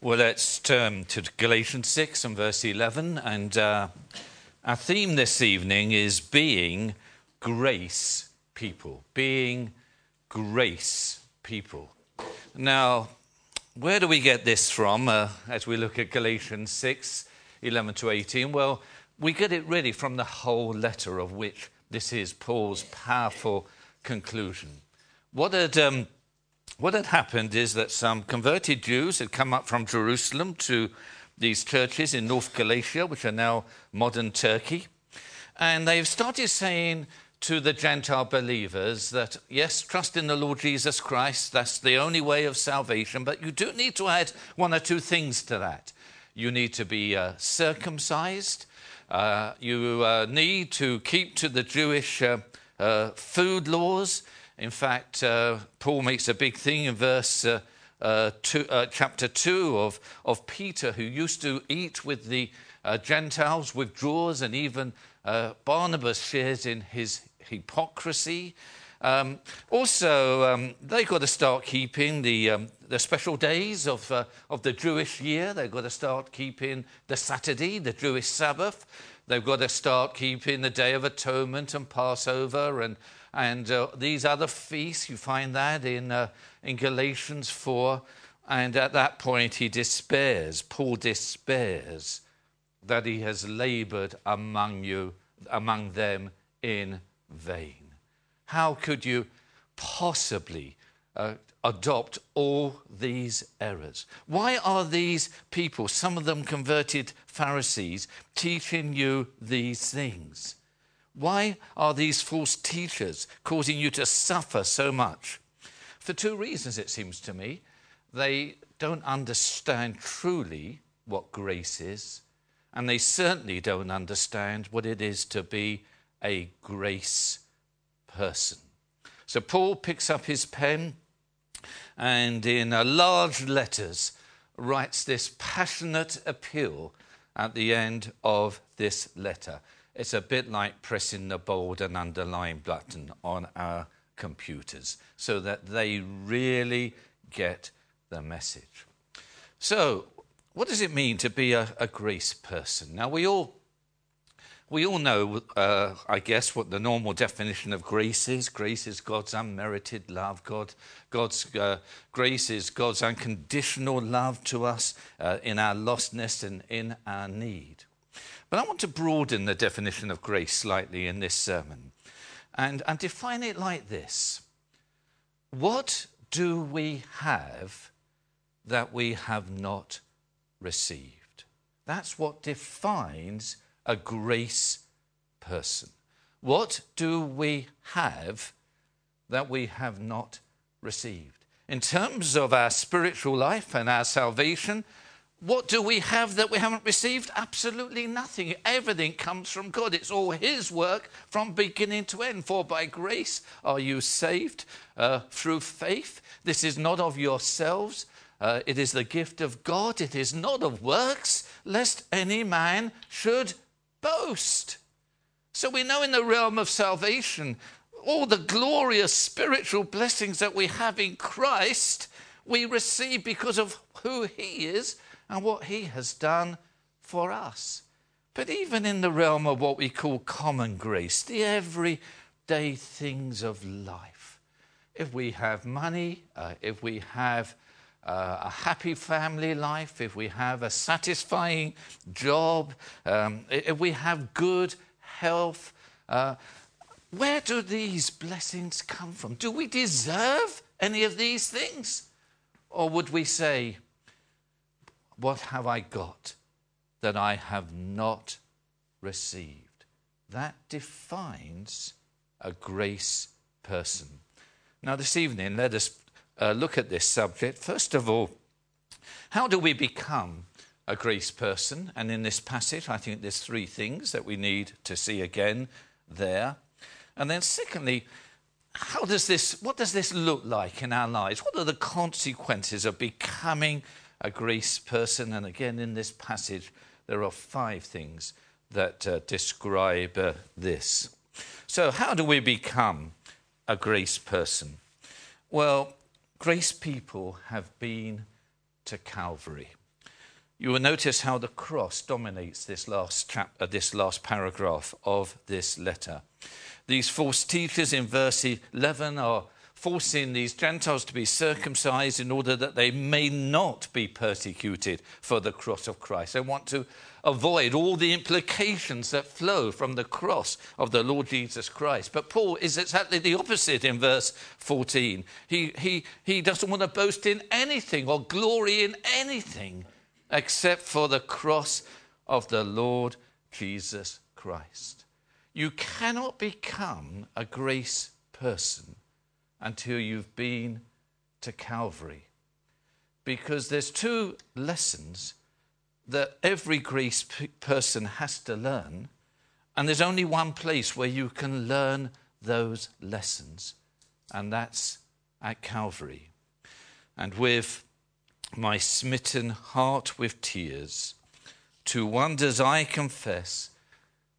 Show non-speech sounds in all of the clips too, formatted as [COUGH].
Well, let's turn to Galatians 6 and verse 11. And uh, our theme this evening is being grace people. Being grace people. Now, where do we get this from uh, as we look at Galatians 6 11 to 18? Well, we get it really from the whole letter, of which this is Paul's powerful conclusion. What had. Um, what had happened is that some converted Jews had come up from Jerusalem to these churches in North Galatia, which are now modern Turkey. And they've started saying to the Gentile believers that, yes, trust in the Lord Jesus Christ, that's the only way of salvation, but you do need to add one or two things to that. You need to be uh, circumcised, uh, you uh, need to keep to the Jewish uh, uh, food laws. In fact, uh, Paul makes a big thing in verse uh, uh, two, uh, chapter 2 of, of Peter, who used to eat with the uh, Gentiles, withdraws, and even uh, Barnabas shares in his hypocrisy. Um, also, um, they've got to start keeping the, um, the special days of, of the Jewish year. They've got to start keeping the Saturday, the Jewish Sabbath. They've got to start keeping the Day of Atonement and Passover and and uh, these other feasts, you find that in, uh, in Galatians 4. And at that point, he despairs, Paul despairs that he has labored among you, among them in vain. How could you possibly uh, adopt all these errors? Why are these people, some of them converted Pharisees, teaching you these things? Why are these false teachers causing you to suffer so much? For two reasons, it seems to me. They don't understand truly what grace is, and they certainly don't understand what it is to be a grace person. So Paul picks up his pen and, in large letters, writes this passionate appeal at the end of this letter. It's a bit like pressing the bold and underline button on our computers so that they really get the message. So, what does it mean to be a, a grace person? Now, we all we all know, uh, I guess, what the normal definition of grace is. Grace is God's unmerited love. God, God's uh, grace is God's unconditional love to us uh, in our lostness and in our need. But I want to broaden the definition of grace slightly in this sermon and, and define it like this What do we have that we have not received? That's what defines a grace person. What do we have that we have not received? In terms of our spiritual life and our salvation, what do we have that we haven't received? Absolutely nothing. Everything comes from God. It's all His work from beginning to end. For by grace are you saved uh, through faith. This is not of yourselves, uh, it is the gift of God. It is not of works, lest any man should boast. So we know in the realm of salvation, all the glorious spiritual blessings that we have in Christ, we receive because of who He is and what He has done for us. But even in the realm of what we call common grace, the everyday things of life, if we have money, uh, if we have uh, a happy family life, if we have a satisfying job, um, if we have good health, uh, where do these blessings come from? Do we deserve any of these things? Or would we say, what have I got that I have not received? That defines a grace person. Now, this evening, let us uh, look at this subject. First of all, how do we become a grace person? And in this passage, I think there's three things that we need to see again there. And then, secondly, how does this, what does this look like in our lives? What are the consequences of becoming a grace person. And again, in this passage, there are five things that uh, describe uh, this. So, how do we become a grace person? Well, grace people have been to Calvary. you will notice how the cross dominates this last, chap- uh, this last paragraph of this letter. These false teachers in verse 11 are forcing these Gentiles to be circumcised in order that they may not be persecuted for the cross of Christ. They want to avoid all the implications that flow from the cross of the Lord Jesus Christ. But Paul is exactly the opposite in verse 14. He, he, he doesn't want to boast in anything or glory in anything except for the cross of the Lord Jesus Christ. You cannot become a grace person until you've been to Calvary. Because there's two lessons that every grace person has to learn, and there's only one place where you can learn those lessons, and that's at Calvary. And with my smitten heart with tears, to wonders I confess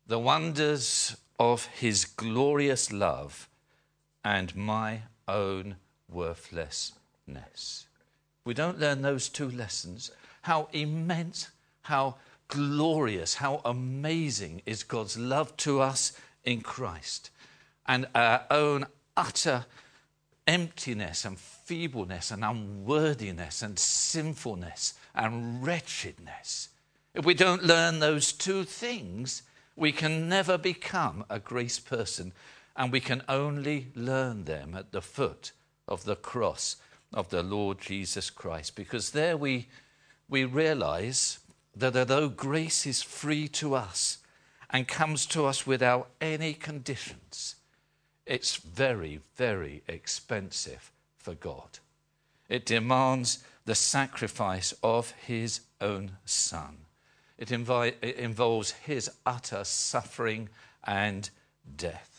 the wonders of his glorious love and my own worthlessness. We don't learn those two lessons. How immense, how glorious, how amazing is God's love to us in Christ, and our own utter emptiness and feebleness and unworthiness and sinfulness and wretchedness. If we don't learn those two things, we can never become a grace person and we can only learn them at the foot of the cross of the Lord Jesus Christ. Because there we, we realize that although grace is free to us and comes to us without any conditions, it's very, very expensive for God. It demands the sacrifice of his own son. It, invi- it involves his utter suffering and death.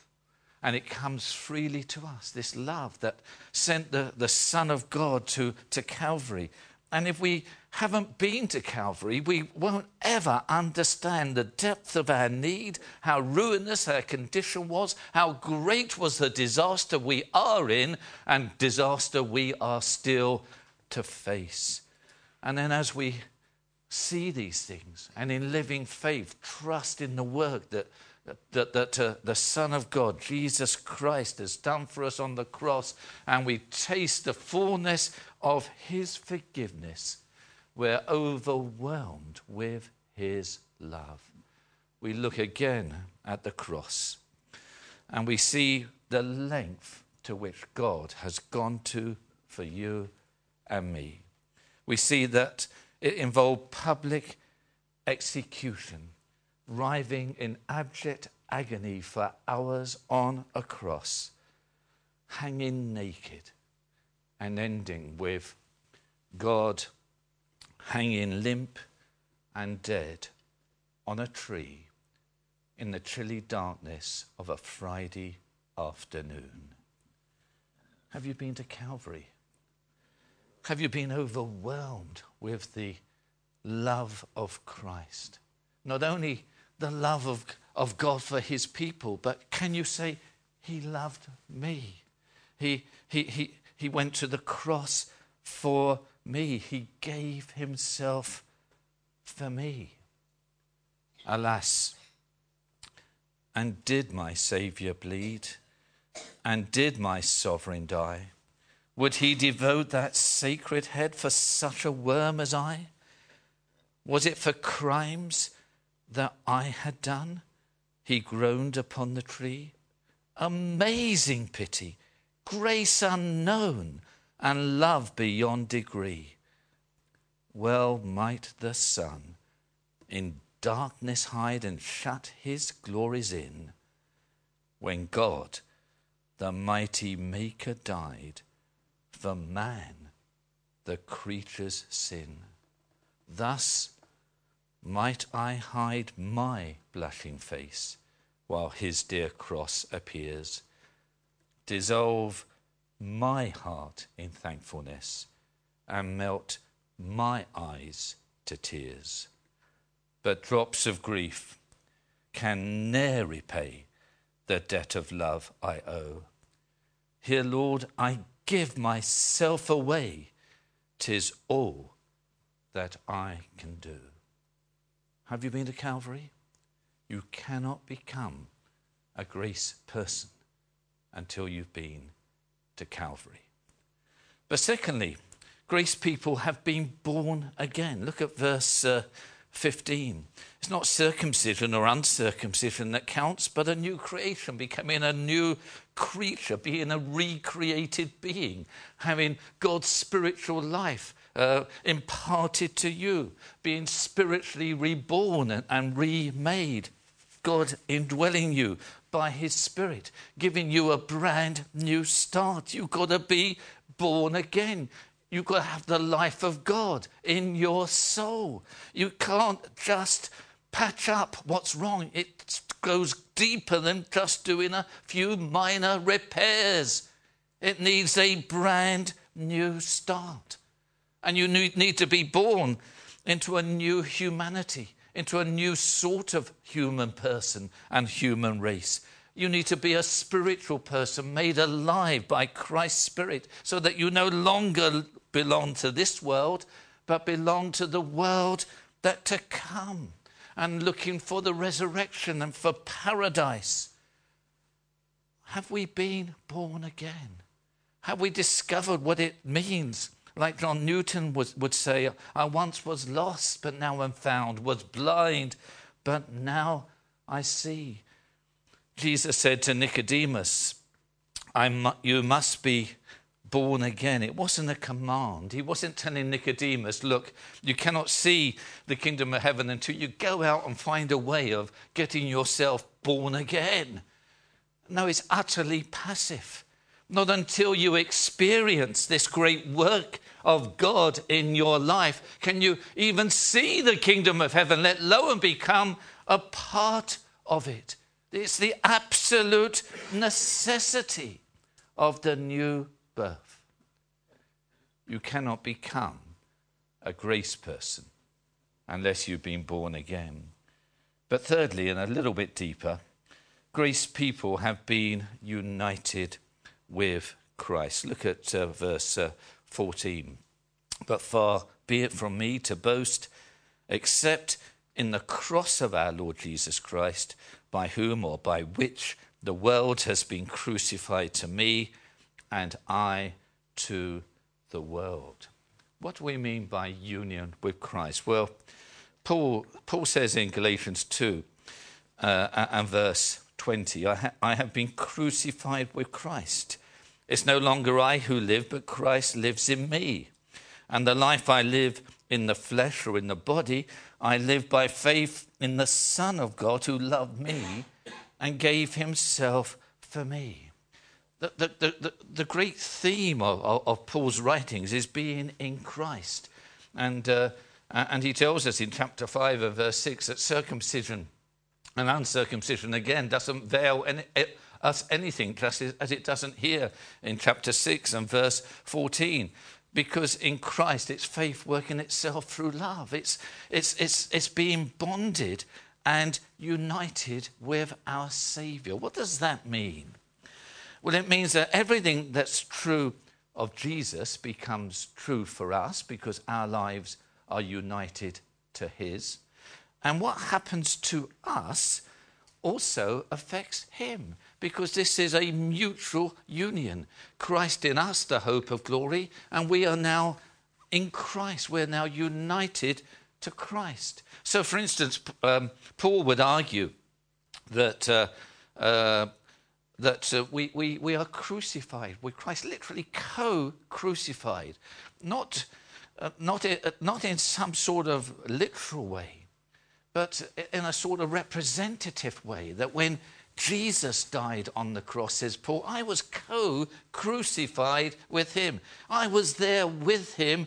And it comes freely to us, this love that sent the, the Son of God to, to Calvary. And if we haven't been to Calvary, we won't ever understand the depth of our need, how ruinous our condition was, how great was the disaster we are in, and disaster we are still to face. And then as we see these things and in living faith, trust in the work that that, that uh, the Son of God, Jesus Christ, has done for us on the cross, and we taste the fullness of His forgiveness, we're overwhelmed with His love. We look again at the cross and we see the length to which God has gone to for you and me. We see that it involved public execution writhing in abject agony for hours on a cross, hanging naked, and ending with God hanging limp and dead on a tree in the chilly darkness of a Friday afternoon. Have you been to Calvary? Have you been overwhelmed with the love of Christ? Not only the love of, of God for his people, but can you say, He loved me? He, he, he, he went to the cross for me, He gave Himself for me. Alas, and did my Saviour bleed? And did my sovereign die? Would he devote that sacred head for such a worm as I? Was it for crimes that I had done? He groaned upon the tree. Amazing pity, grace unknown, and love beyond degree. Well might the sun in darkness hide and shut his glories in, when God, the mighty Maker, died for man, the creature's sin. Thus might I hide my blushing face while his dear cross appears, dissolve my heart in thankfulness, and melt my eyes to tears. But drops of grief can ne'er repay the debt of love I owe. Here, Lord, I give myself away, tis all that I can do. Have you been to Calvary? You cannot become a grace person until you've been to Calvary. But secondly, grace people have been born again. Look at verse uh, 15. It's not circumcision or uncircumcision that counts, but a new creation, becoming a new creature, being a recreated being, having God's spiritual life uh, imparted to you, being spiritually reborn and, and remade. God indwelling you by His Spirit, giving you a brand new start. You've got to be born again. You've got to have the life of God in your soul. You can't just patch up what's wrong. It goes deeper than just doing a few minor repairs. It needs a brand new start. And you need to be born into a new humanity, into a new sort of human person and human race. You need to be a spiritual person made alive by Christ's Spirit so that you no longer belong to this world, but belong to the world that to come and looking for the resurrection and for paradise. Have we been born again? Have we discovered what it means? Like John Newton was, would say, I once was lost, but now I'm found, was blind, but now I see. Jesus said to Nicodemus, You must be born again. It wasn't a command. He wasn't telling Nicodemus, Look, you cannot see the kingdom of heaven until you go out and find a way of getting yourself born again. No, it's utterly passive. Not until you experience this great work of God in your life can you even see the kingdom of heaven, let alone become a part of it. It's the absolute necessity of the new birth. You cannot become a grace person unless you've been born again. But thirdly, and a little bit deeper, grace people have been united with Christ. Look at uh, verse uh, 14. But far be it from me to boast except in the cross of our Lord Jesus Christ, by whom or by which the world has been crucified to me and I to the world. What do we mean by union with Christ? Well, Paul, Paul says in Galatians 2 uh, and verse 20, I, ha- I have been crucified with Christ. It's no longer I who live, but Christ lives in me. And the life I live in the flesh or in the body, I live by faith in the Son of God who loved me and gave himself for me. The, the, the, the, great theme of, of, of, Paul's writings is being in Christ. And, uh, and he tells us in chapter 5 of verse 6 that circumcision and uncircumcision, again, doesn't veil any, us anything, just as it doesn't here in chapter 6 and verse 14. Because in Christ, it's faith working itself through love. It's, it's, it's, it's being bonded and united with our Savior. What does that mean? Well, it means that everything that's true of Jesus becomes true for us because our lives are united to His. And what happens to us also affects Him because this is a mutual union. Christ in us, the hope of glory, and we are now in Christ. We're now united to Christ. So, for instance, um, Paul would argue that. Uh, uh, that uh, we, we, we are crucified with Christ, literally co crucified, not, uh, not, uh, not in some sort of literal way, but in a sort of representative way. That when Jesus died on the cross, says Paul. I was co crucified with him. I was there with him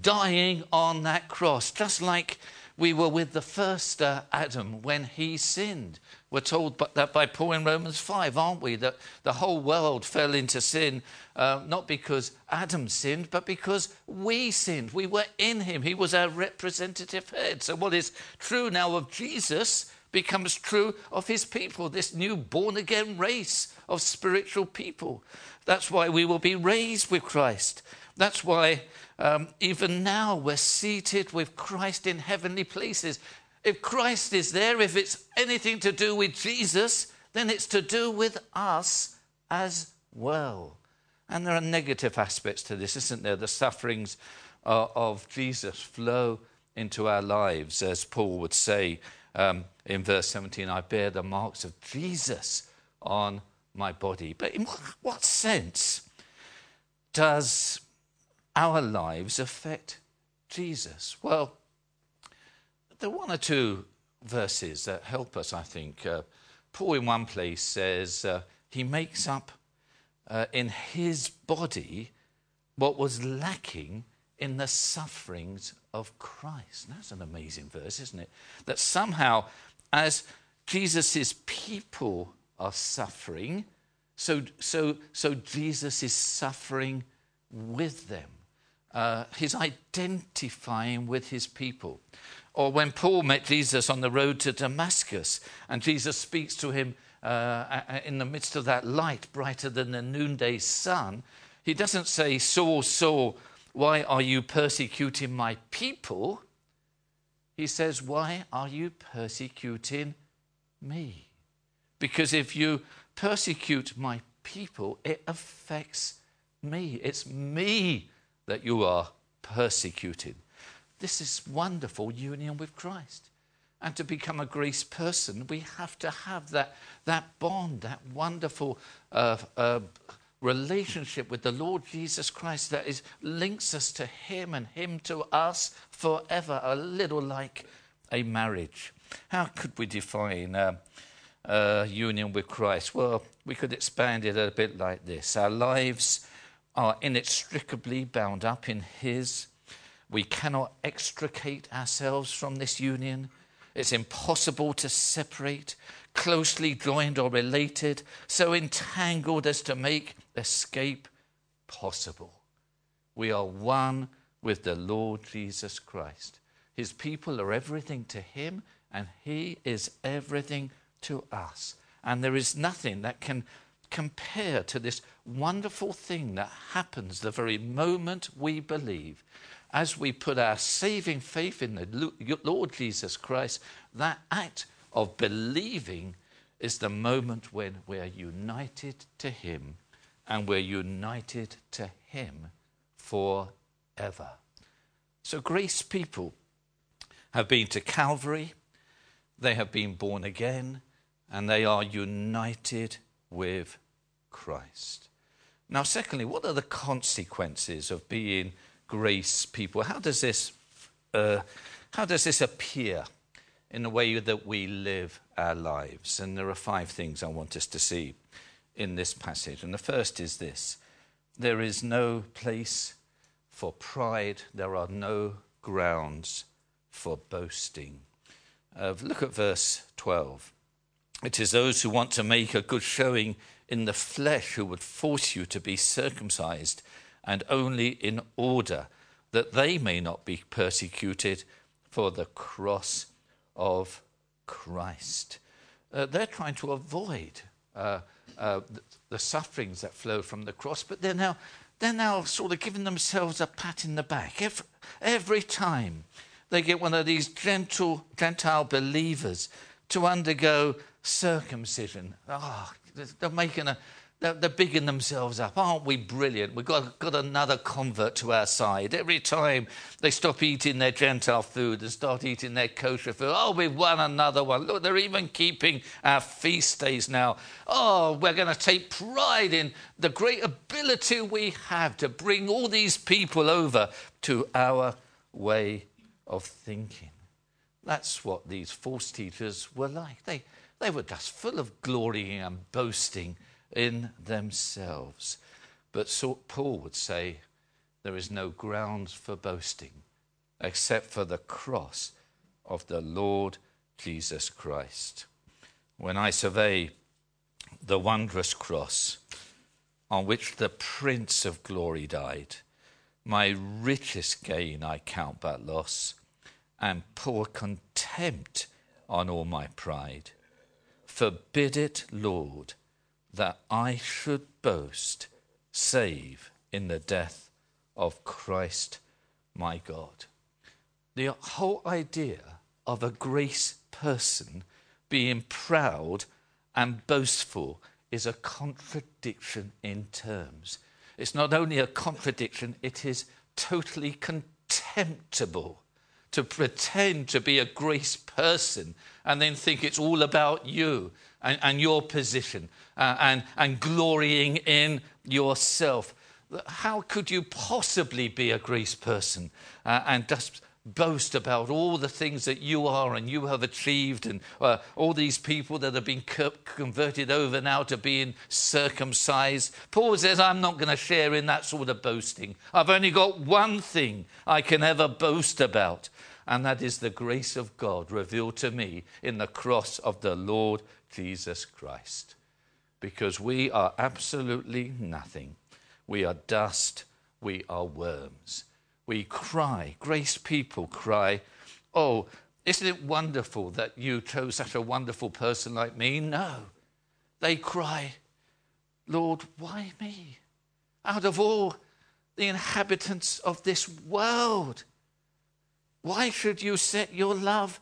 dying on that cross, just like we were with the first uh, Adam when he sinned. We're told that by Paul in Romans 5, aren't we? That the whole world fell into sin, uh, not because Adam sinned, but because we sinned. We were in him. He was our representative head. So, what is true now of Jesus becomes true of his people, this new born again race of spiritual people. That's why we will be raised with Christ. That's why um, even now we're seated with Christ in heavenly places. If Christ is there, if it's anything to do with Jesus, then it's to do with us as well. And there are negative aspects to this, isn't there? The sufferings uh, of Jesus flow into our lives, as Paul would say um, in verse 17 I bear the marks of Jesus on my body. But in what, what sense does our lives affect Jesus? Well, there are one or two verses that help us, I think. Uh, Paul, in one place, says uh, he makes up uh, in his body what was lacking in the sufferings of Christ. That's an amazing verse, isn't it? That somehow, as Jesus' people are suffering, so, so, so Jesus is suffering with them. Uh, he's identifying with his people. Or when Paul met Jesus on the road to Damascus, and Jesus speaks to him uh, in the midst of that light brighter than the noonday sun, he doesn't say, Saul, Saul, why are you persecuting my people? He says, Why are you persecuting me? Because if you persecute my people, it affects me. It's me that you are persecuting. This is wonderful union with Christ. And to become a grace person, we have to have that, that bond, that wonderful uh, uh, relationship with the Lord Jesus Christ that is, links us to Him and Him to us forever, a little like a marriage. How could we define uh, uh, union with Christ? Well, we could expand it a bit like this Our lives are inextricably bound up in His. We cannot extricate ourselves from this union. It's impossible to separate, closely joined or related, so entangled as to make escape possible. We are one with the Lord Jesus Christ. His people are everything to Him, and He is everything to us. And there is nothing that can compare to this wonderful thing that happens the very moment we believe. As we put our saving faith in the Lord Jesus Christ, that act of believing is the moment when we are united to Him and we're united to Him forever. So, grace people have been to Calvary, they have been born again, and they are united with Christ. Now, secondly, what are the consequences of being grace people? How does this, uh, how does this appear in the way that we live our lives? And there are five things I want us to see in this passage. And the first is this there is no place for pride, there are no grounds for boasting. Uh, look at verse 12. It is those who want to make a good showing in the flesh who would force you to be circumcised, and only in order that they may not be persecuted for the cross of Christ. Uh, they're trying to avoid uh, uh, the, sufferings that flow from the cross, but they're now, they're now sort of giving themselves a pat in the back. Every, every time they get one of these gentle, Gentile believers to undergo circumcision, oh, they're making a, they're, they're, bigging themselves up. Aren't we brilliant? We've got, got another convert to our side. Every time they stop eating their Gentile food and start eating their kosher food, oh, we've won another one. Look, they're even keeping our feast days now. Oh, we're going to take pride in the great ability we have to bring all these people over to our way of thinking. That's what these false teachers were like. They, they were just full of glory and boasting in themselves. But so Paul would say there is no ground for boasting except for the cross of the Lord Jesus Christ. When I survey the wondrous cross on which the Prince of Glory died, my richest gain I count but loss, and pour contempt on all my pride. Forbid it, Lord, that I should boast save in the death of Christ my God. The whole idea of a grace person being proud and boastful is a contradiction in terms. It's not only a contradiction, it is totally contemptible to pretend to be a grace person and then think it's all about you and, and your position uh, and, and glorying in yourself. How could you possibly be a grace person uh, and just boast about all the things that you are and you have achieved, and uh, all these people that have been converted over now to being circumcised. Paul says, I'm not going to share in that sort of boasting. I've only got one thing I can ever boast about, and that is the grace of God revealed to me in the cross of the Lord Jesus Christ. Because we are absolutely nothing. We are dust. We are worms. We cry. Grace people cry, Oh, isn't it wonderful that you chose such a wonderful person like me? No. They cry, Lord, why me? Out of all the inhabitants of this world, why should you set your love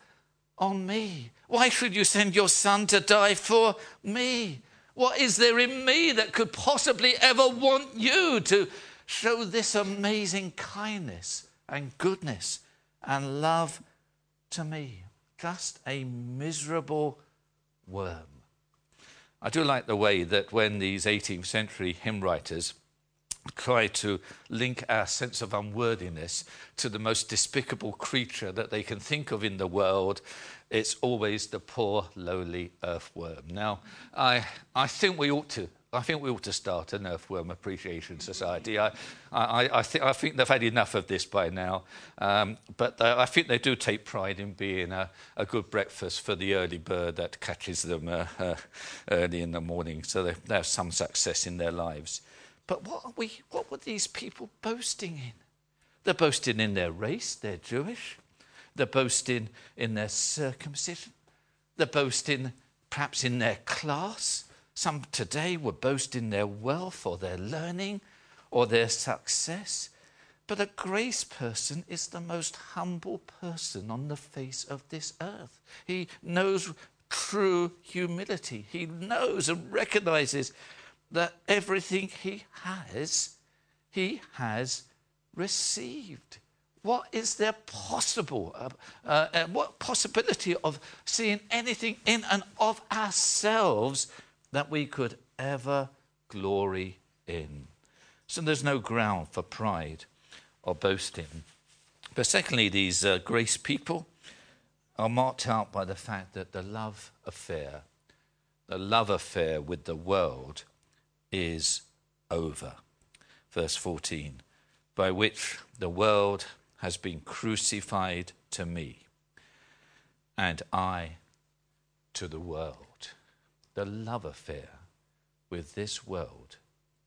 on me? Why should you send your son to die for me? What is there in me that could possibly ever want you to show this amazing kindness and goodness and love to me? Just a miserable worm. I do like the way that when these 18th century hymn writers try to link our sense of unworthiness to the most despicable creature that they can think of in the world, it's always the poor, lowly earthworm. Now, I, I think we ought to. I think we ought to start an Earthworm Appreciation Society. I, I, I, think, I think they've had enough of this by now, um, but I think they do take pride in being a, a good breakfast for the early bird that catches them uh, uh, early in the morning, so they, they have some success in their lives. But what, are we, what were these people boasting in? They're boasting in their race, they're Jewish. They're boasting in their circumcision. They're boasting perhaps in their class. Some today were boasting their wealth or their learning or their success. But a grace person is the most humble person on the face of this earth. He knows true humility. He knows and recognizes that everything he has, he has received. What is there possible? Uh, uh, uh, what possibility of seeing anything in and of ourselves that we could ever glory in? So there's no ground for pride or boasting. But secondly, these uh, grace people are marked out by the fact that the love affair, the love affair with the world, is over. Verse 14, by which the world has been crucified to me, and I to the world. The love affair with this world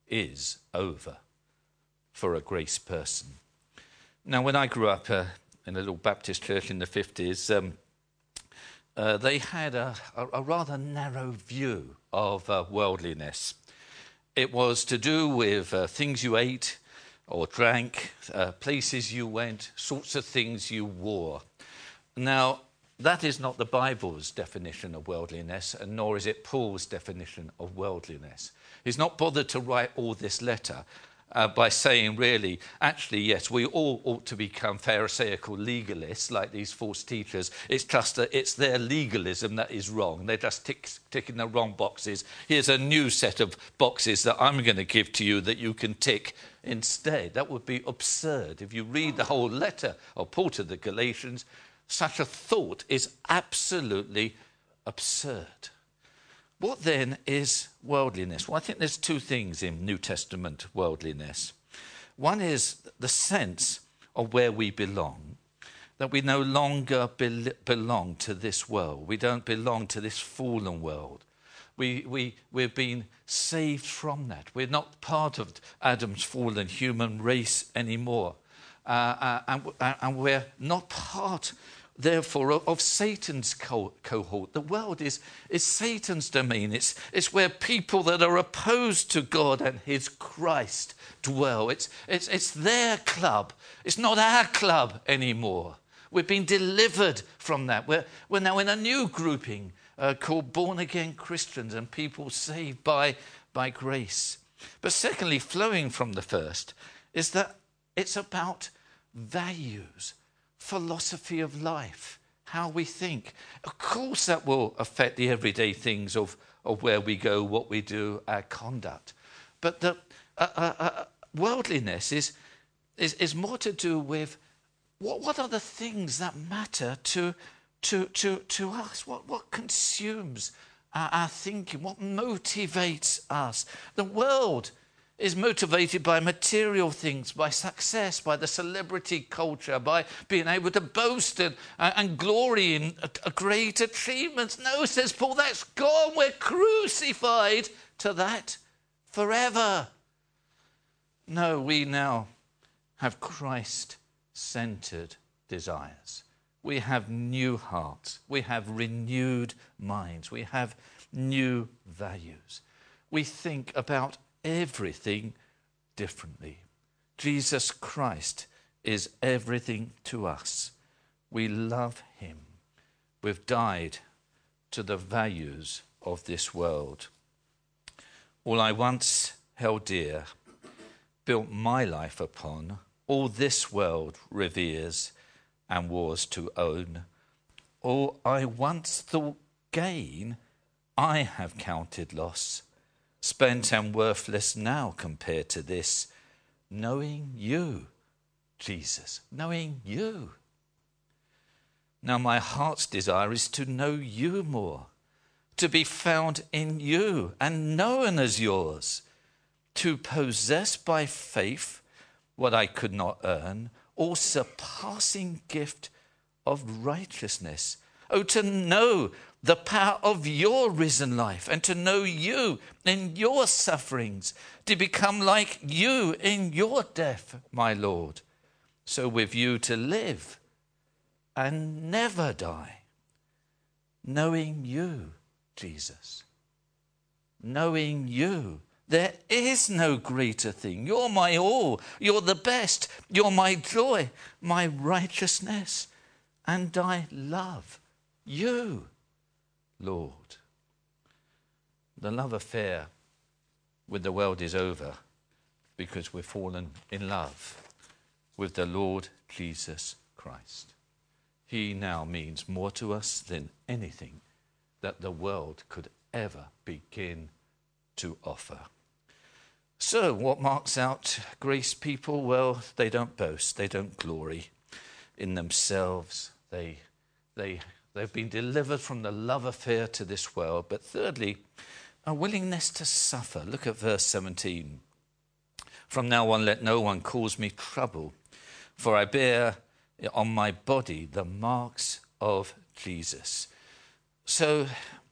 is over for a grace person. Now, when I grew up uh, in a little Baptist church in the 50s, um, uh, they had a, a, a, rather narrow view of uh, worldliness. It was to do with uh, things you ate or drank, uh, places you went, sorts of things you wore. Now, that is not the Bible's definition of worldliness, and nor is it Paul's definition of worldliness. He's not bothered to write all this letter uh, by saying, really, actually, yes, we all ought to become Pharisaical legalists like these false teachers. It's just that it's their legalism that is wrong. They're just tick, ticking the wrong boxes. Here's a new set of boxes that I'm going to give to you that you can tick instead. That would be absurd. If you read the whole letter of Paul to the Galatians, such a thought is absolutely absurd. What then is worldliness? Well, I think there's two things in New Testament worldliness. One is the sense of where we belong, that we no longer be- belong to this world. We don't belong to this fallen world. We, we, we've been saved from that. We're not part of Adam's fallen human race anymore. uh, uh, and, and, we're not part, therefore, of, Satan's co- cohort. The world is, is Satan's domain. It's, it's where people that are opposed to God and his Christ dwell. It's, it's, it's their club. It's not our club anymore. We've been delivered from that. We're, we're now in a new grouping uh, called born again Christians and people saved by, by grace. But secondly, flowing from the first, is that it's about values, philosophy of life, how we think. Of course, that will affect the everyday things of, of where we go, what we do, our conduct. But the uh, uh, uh worldliness is, is, is more to do with what, what are the things that matter to, to, to, to us? What, what consumes our, our thinking? What motivates us? The world is motivated by material things, by success, by the celebrity culture, by being able to boast and, and glory in a, a great achievements. No, says Paul, that's gone. We're crucified to that forever. No, we now have Christ centered desires. We have new hearts. We have renewed minds. We have new values. We think about everything differently. Jesus Christ is everything to us. We love him. We've died to the values of this world. All I once held dear, built my life upon, all this world reveres and wars to own. All I once thought gain, I have counted loss spent and worthless now compared to this, knowing you, Jesus, knowing you. Now, my heart's desire is to know you more, to be found in you and known as yours, to possess by faith what I could not earn, or surpassing gift of righteousness. Oh, to know the power of your risen life and to know you in your sufferings, to become like you in your death, my Lord. So with you to live and never die, knowing you, Jesus. Knowing you. There is no greater thing. You're my all. You're the best. You're my joy, my righteousness. And I love you. Lord. The love affair with the world is over because we've fallen in love with the Lord Jesus Christ. He now means more to us than anything that the world could ever begin to offer. So, what marks out grace people? Well, they don't boast, they don't glory in themselves, they, they They've been delivered from the love affair to this world. But thirdly, a willingness to suffer. Look at verse 17. From now on, let no one cause me trouble, for I bear on my body the marks of Jesus. So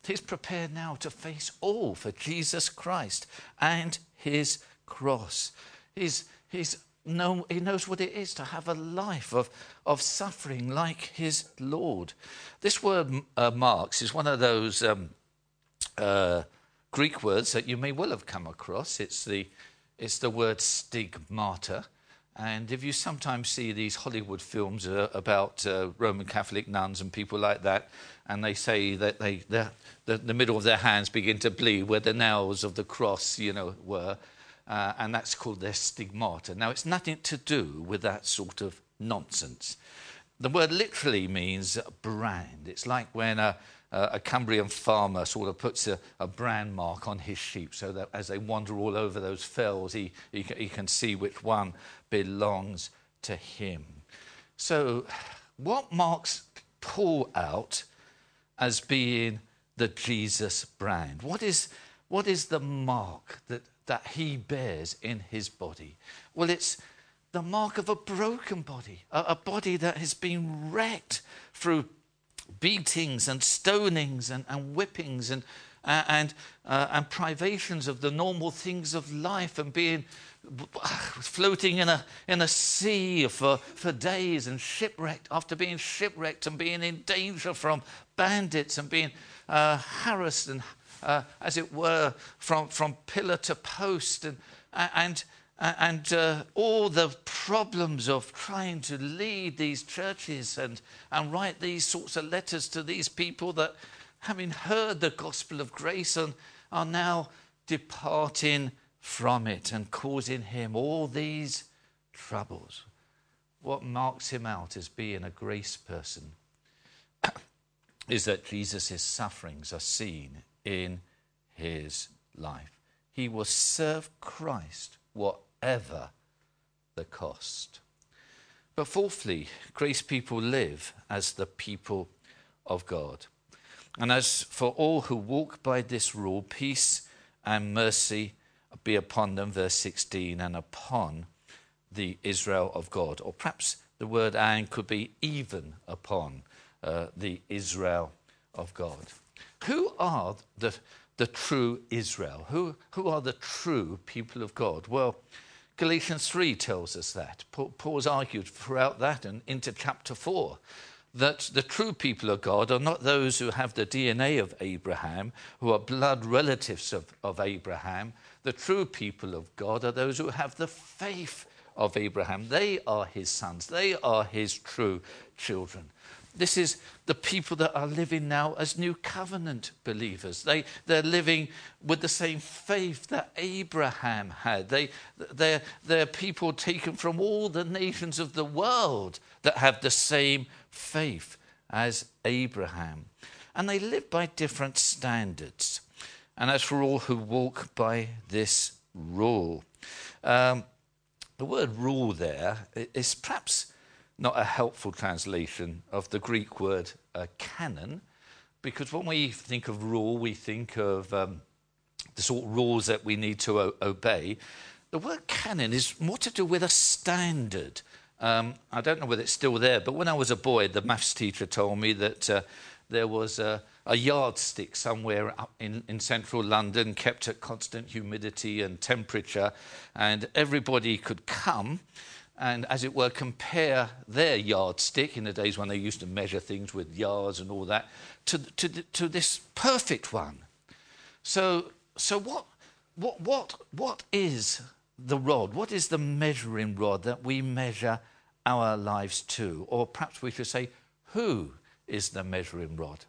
he's prepared now to face all for Jesus Christ and his cross. He's, he's know, he knows what it is to have a life of, of suffering like his Lord. This word uh, marks is one of those um, uh, Greek words that you may well have come across. It's the, it's the word stigmata. And if you sometimes see these Hollywood films uh, about uh, Roman Catholic nuns and people like that, and they say that they, the, the middle of their hands begin to bleed where the nails of the cross, you know, were, uh, and that's called their stigmata. Now, it's nothing to do with that sort of nonsense. The word literally means brand. It's like when a, a Cumbrian farmer sort of puts a, a, brand mark on his sheep so that as they wander all over those fells, he, he, he can see which one belongs to him. So, what marks Paul out as being the Jesus brand? What is, what is the mark that that he bears in his body? Well, it's the mark of a broken body, a, body that has been wrecked through beatings and stonings and, and whippings and, and, uh, and privations of the normal things of life and being [SIGHS] floating in a, in a sea for, for days and shipwrecked after being shipwrecked and being in danger from bandits and being uh, harassed and, uh, as it were, from, from pillar to post and, and, and uh, all the problems of trying to lead these churches and, and write these sorts of letters to these people that, having heard the gospel of grace, and are now departing from it and causing him all these troubles. What marks him out as being a grace person [COUGHS] is that Jesus' sufferings are seen in his life. He will serve Christ whatever the cost. But fourthly, grace people live as the people of God. And as for all who walk by this rule, peace and mercy be upon them, verse 16, and upon the Israel of God. Or perhaps the word and could be even upon uh, the Israel of God. Who are the, the true Israel? Who, who are the true people of God? Well, Galatians 3 tells us that. Paul's argued throughout that and into chapter 4 that the true people of God are not those who have the DNA of Abraham, who are blood relatives of, of Abraham, the true people of God are those who have the faith of Abraham. They are his sons, they are his true children. This is the people that are living now as new covenant believers. They, they're living with the same faith that Abraham had. They, they're, they're people taken from all the nations of the world that have the same faith as Abraham. And they live by different standards and as for all who walk by this rule. Um, the word rule there is perhaps not a helpful translation of the Greek word uh, canon, because when we think of rule, we think of um, the sort of rules that we need to o- obey. The word canon is more to do with a standard. Um, I don't know whether it's still there, but when I was a boy, the maths teacher told me that uh, there was a, a yardstick somewhere in, in central London, kept at constant humidity and temperature, and everybody could come and, as it were, compare their yardstick in the days when they used to measure things with yards and all that to, to, to this perfect one. So, so what, what, what, what is the rod? What is the measuring rod that we measure our lives to? Or perhaps we should say, who is the measuring rod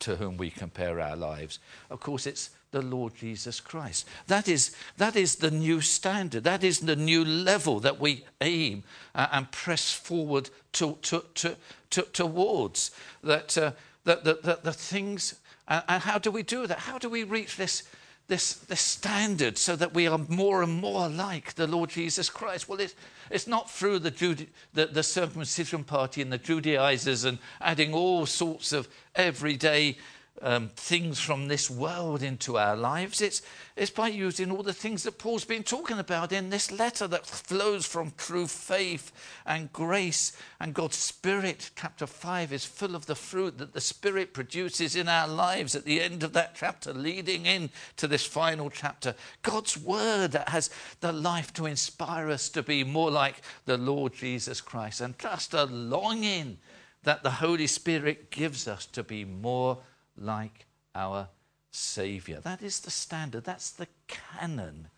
to whom we compare our lives. Of course, it's the Lord Jesus Christ. That is, that is the new standard. That is the new level that we aim uh, and press forward to, to, to, to towards. That, uh, that, that, that the things, uh, and how do we do that? How do we reach this? this, this standard so that we are more and more like the Lord Jesus Christ. Well, it's, it's not through the, Jude, the, the circumcision party and the Judaizers and adding all sorts of everyday um, things from this world into our lives. It's, it's by using all the things that Paul's been talking about in this letter that flows from true faith and grace and God's Spirit. Chapter 5 is full of the fruit that the Spirit produces in our lives at the end of that chapter, leading in to this final chapter. God's Word that has the life to inspire us to be more like the Lord Jesus Christ, and just a longing that the Holy Spirit gives us to be more like our Saviour. That is the standard, that's the canon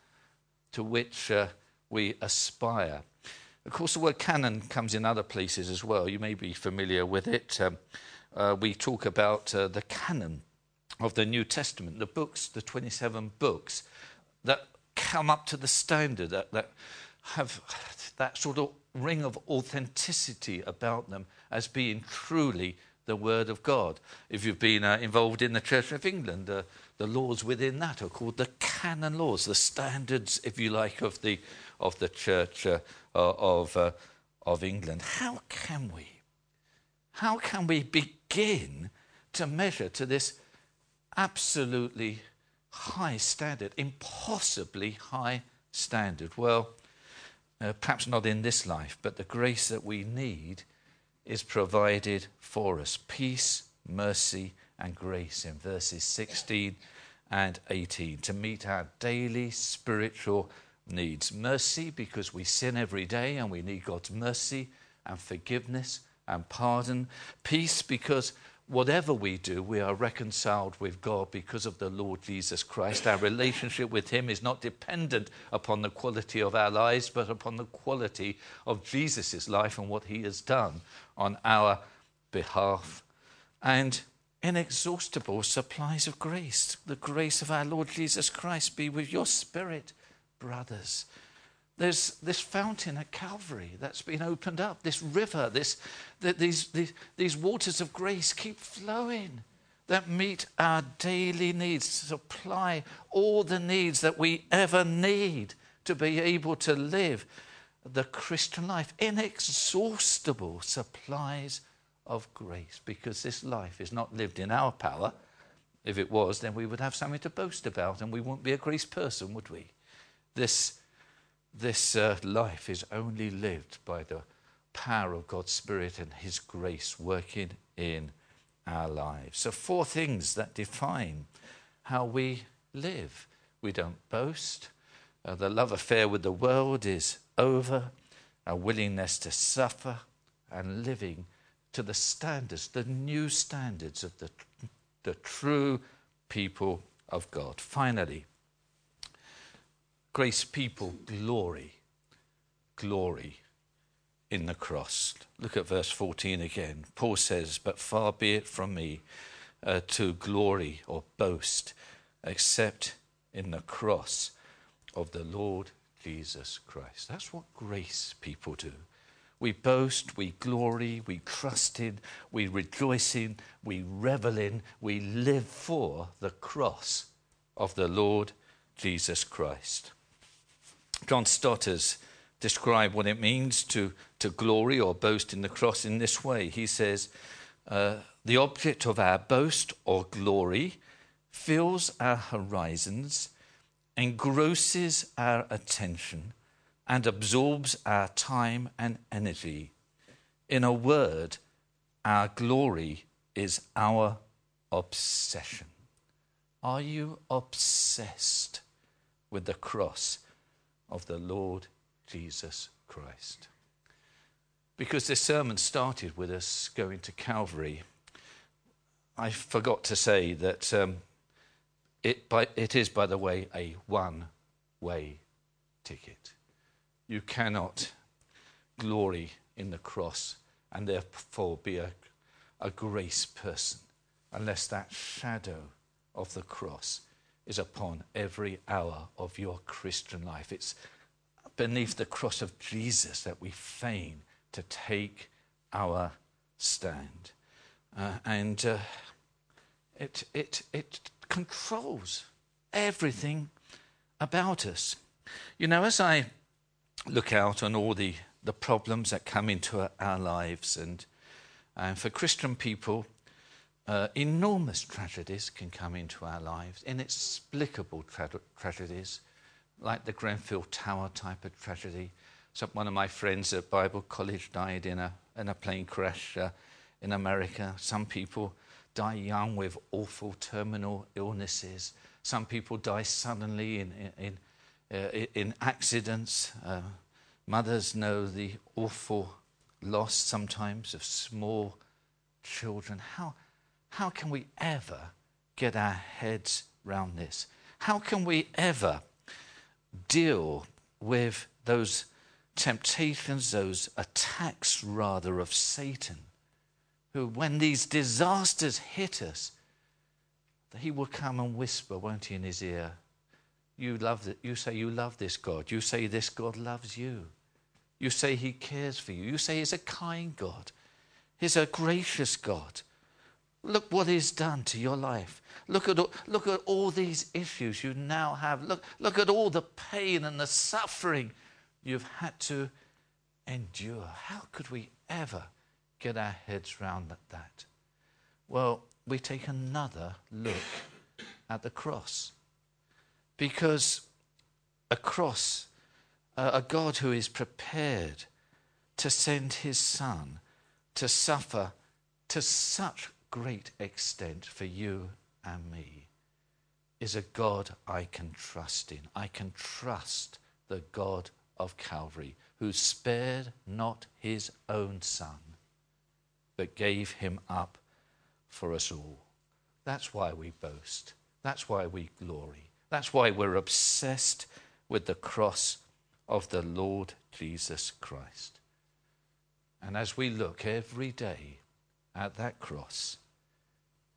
to which uh, we aspire. Of course, the word canon comes in other places as well. You may be familiar with it. Um, uh, we talk about uh, the canon of the New Testament, the books, the 27 books that come up to the standard, that, that have that sort of ring of authenticity about them as being truly the Word of God. If you've been uh, involved in the Church of England, uh, the laws within that are called the canon laws, the standards, if you like, of the, of the Church uh, of, uh, of England. How can we? How can we begin to measure to this absolutely high standard, impossibly high standard? Well, uh, perhaps not in this life, but the grace that we need is provided for us peace, mercy, and grace in verses 16 and 18 to meet our daily spiritual needs. Mercy, because we sin every day and we need God's mercy and forgiveness and pardon. Peace, because whatever we do, we are reconciled with God because of the Lord Jesus Christ. Our relationship with Him is not dependent upon the quality of our lives, but upon the quality of Jesus' life and what He has done on our behalf. And inexhaustible supplies of grace. The grace of our Lord Jesus Christ be with your spirit, brothers. There's this fountain at Calvary that's been opened up, this river, this, these, these, these waters of grace keep flowing that meet our daily needs, supply all the needs that we ever need to be able to live the Christian life. Inexhaustible supplies of grace because this life is not lived in our power. If it was, then we would have something to boast about and we wouldn't be a grace person, would we? This, this uh, life is only lived by the power of God's Spirit and His grace working in our lives. So, four things that define how we live. We don't boast. Uh, the love affair with the world is over. Our willingness to suffer and living to the standards, the new standards of the, the true people of God. Finally, grace people glory, glory in the cross. Look at verse 14 again. Paul says, But far be it from me uh, to glory or boast, except in the cross of the Lord Jesus Christ. That's what grace people do. We boast, we glory, we trust in, we rejoice in, we revel in, we live for the cross of the Lord Jesus Christ. John Stott has described what it means to, to glory or boast in the cross in this way. He says, uh, The object of our boast or glory fills our horizons, engrosses our attention and absorbs our time and energy. In a word, our glory is our obsession. Are you obsessed with the cross of the Lord Jesus Christ? Because this sermon started with us going to Calvary, I forgot to say that um, it, by, it is, by the way, a one way ticket. You cannot glory in the cross and therefore be a, a grace person unless that shadow of the cross is upon every hour of your Christian life. It's beneath the cross of Jesus that we fain to take our stand. Uh, and uh, it, it, it controls everything about us. You know, as I look out on all the, the problems that come into our lives. And, and for Christian people, uh, enormous tragedies can come into our lives, inexplicable tra- tragedies, like the Grenfell Tower type of tragedy. So one of my friends at Bible College died in a, in a plane crash uh, in America. Some people die young with awful terminal illnesses. Some people die suddenly in, in, uh, in accidents. Uh, mothers know the awful loss sometimes of small children. How, how can we ever get our heads round this? How can we ever deal with those temptations, those attacks, rather, of Satan, who, when these disasters hit us, he will come and whisper, won't he, in his ear, you love it. You say you love this God. You say this God loves you. You say he cares for you. You say he's a kind God. He's a gracious God. Look what he's done to your life. Look at, look at all these issues you now have. Look, look at all the pain and the suffering you've had to endure. How could we ever get our heads round that? Well, we take another look at the cross. Because a cross, a God who is prepared to send his son to suffer to such great extent for you and me, is a God I can trust in. I can trust the God of Calvary, who spared not his own son, but gave him up for us all. That's why we boast. That's why we glory. That's why we're obsessed with the cross of the Lord Jesus Christ. And as we look every day at that cross,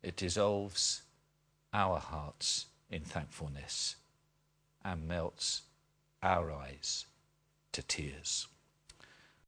it dissolves our hearts in thankfulness and melts our eyes to tears.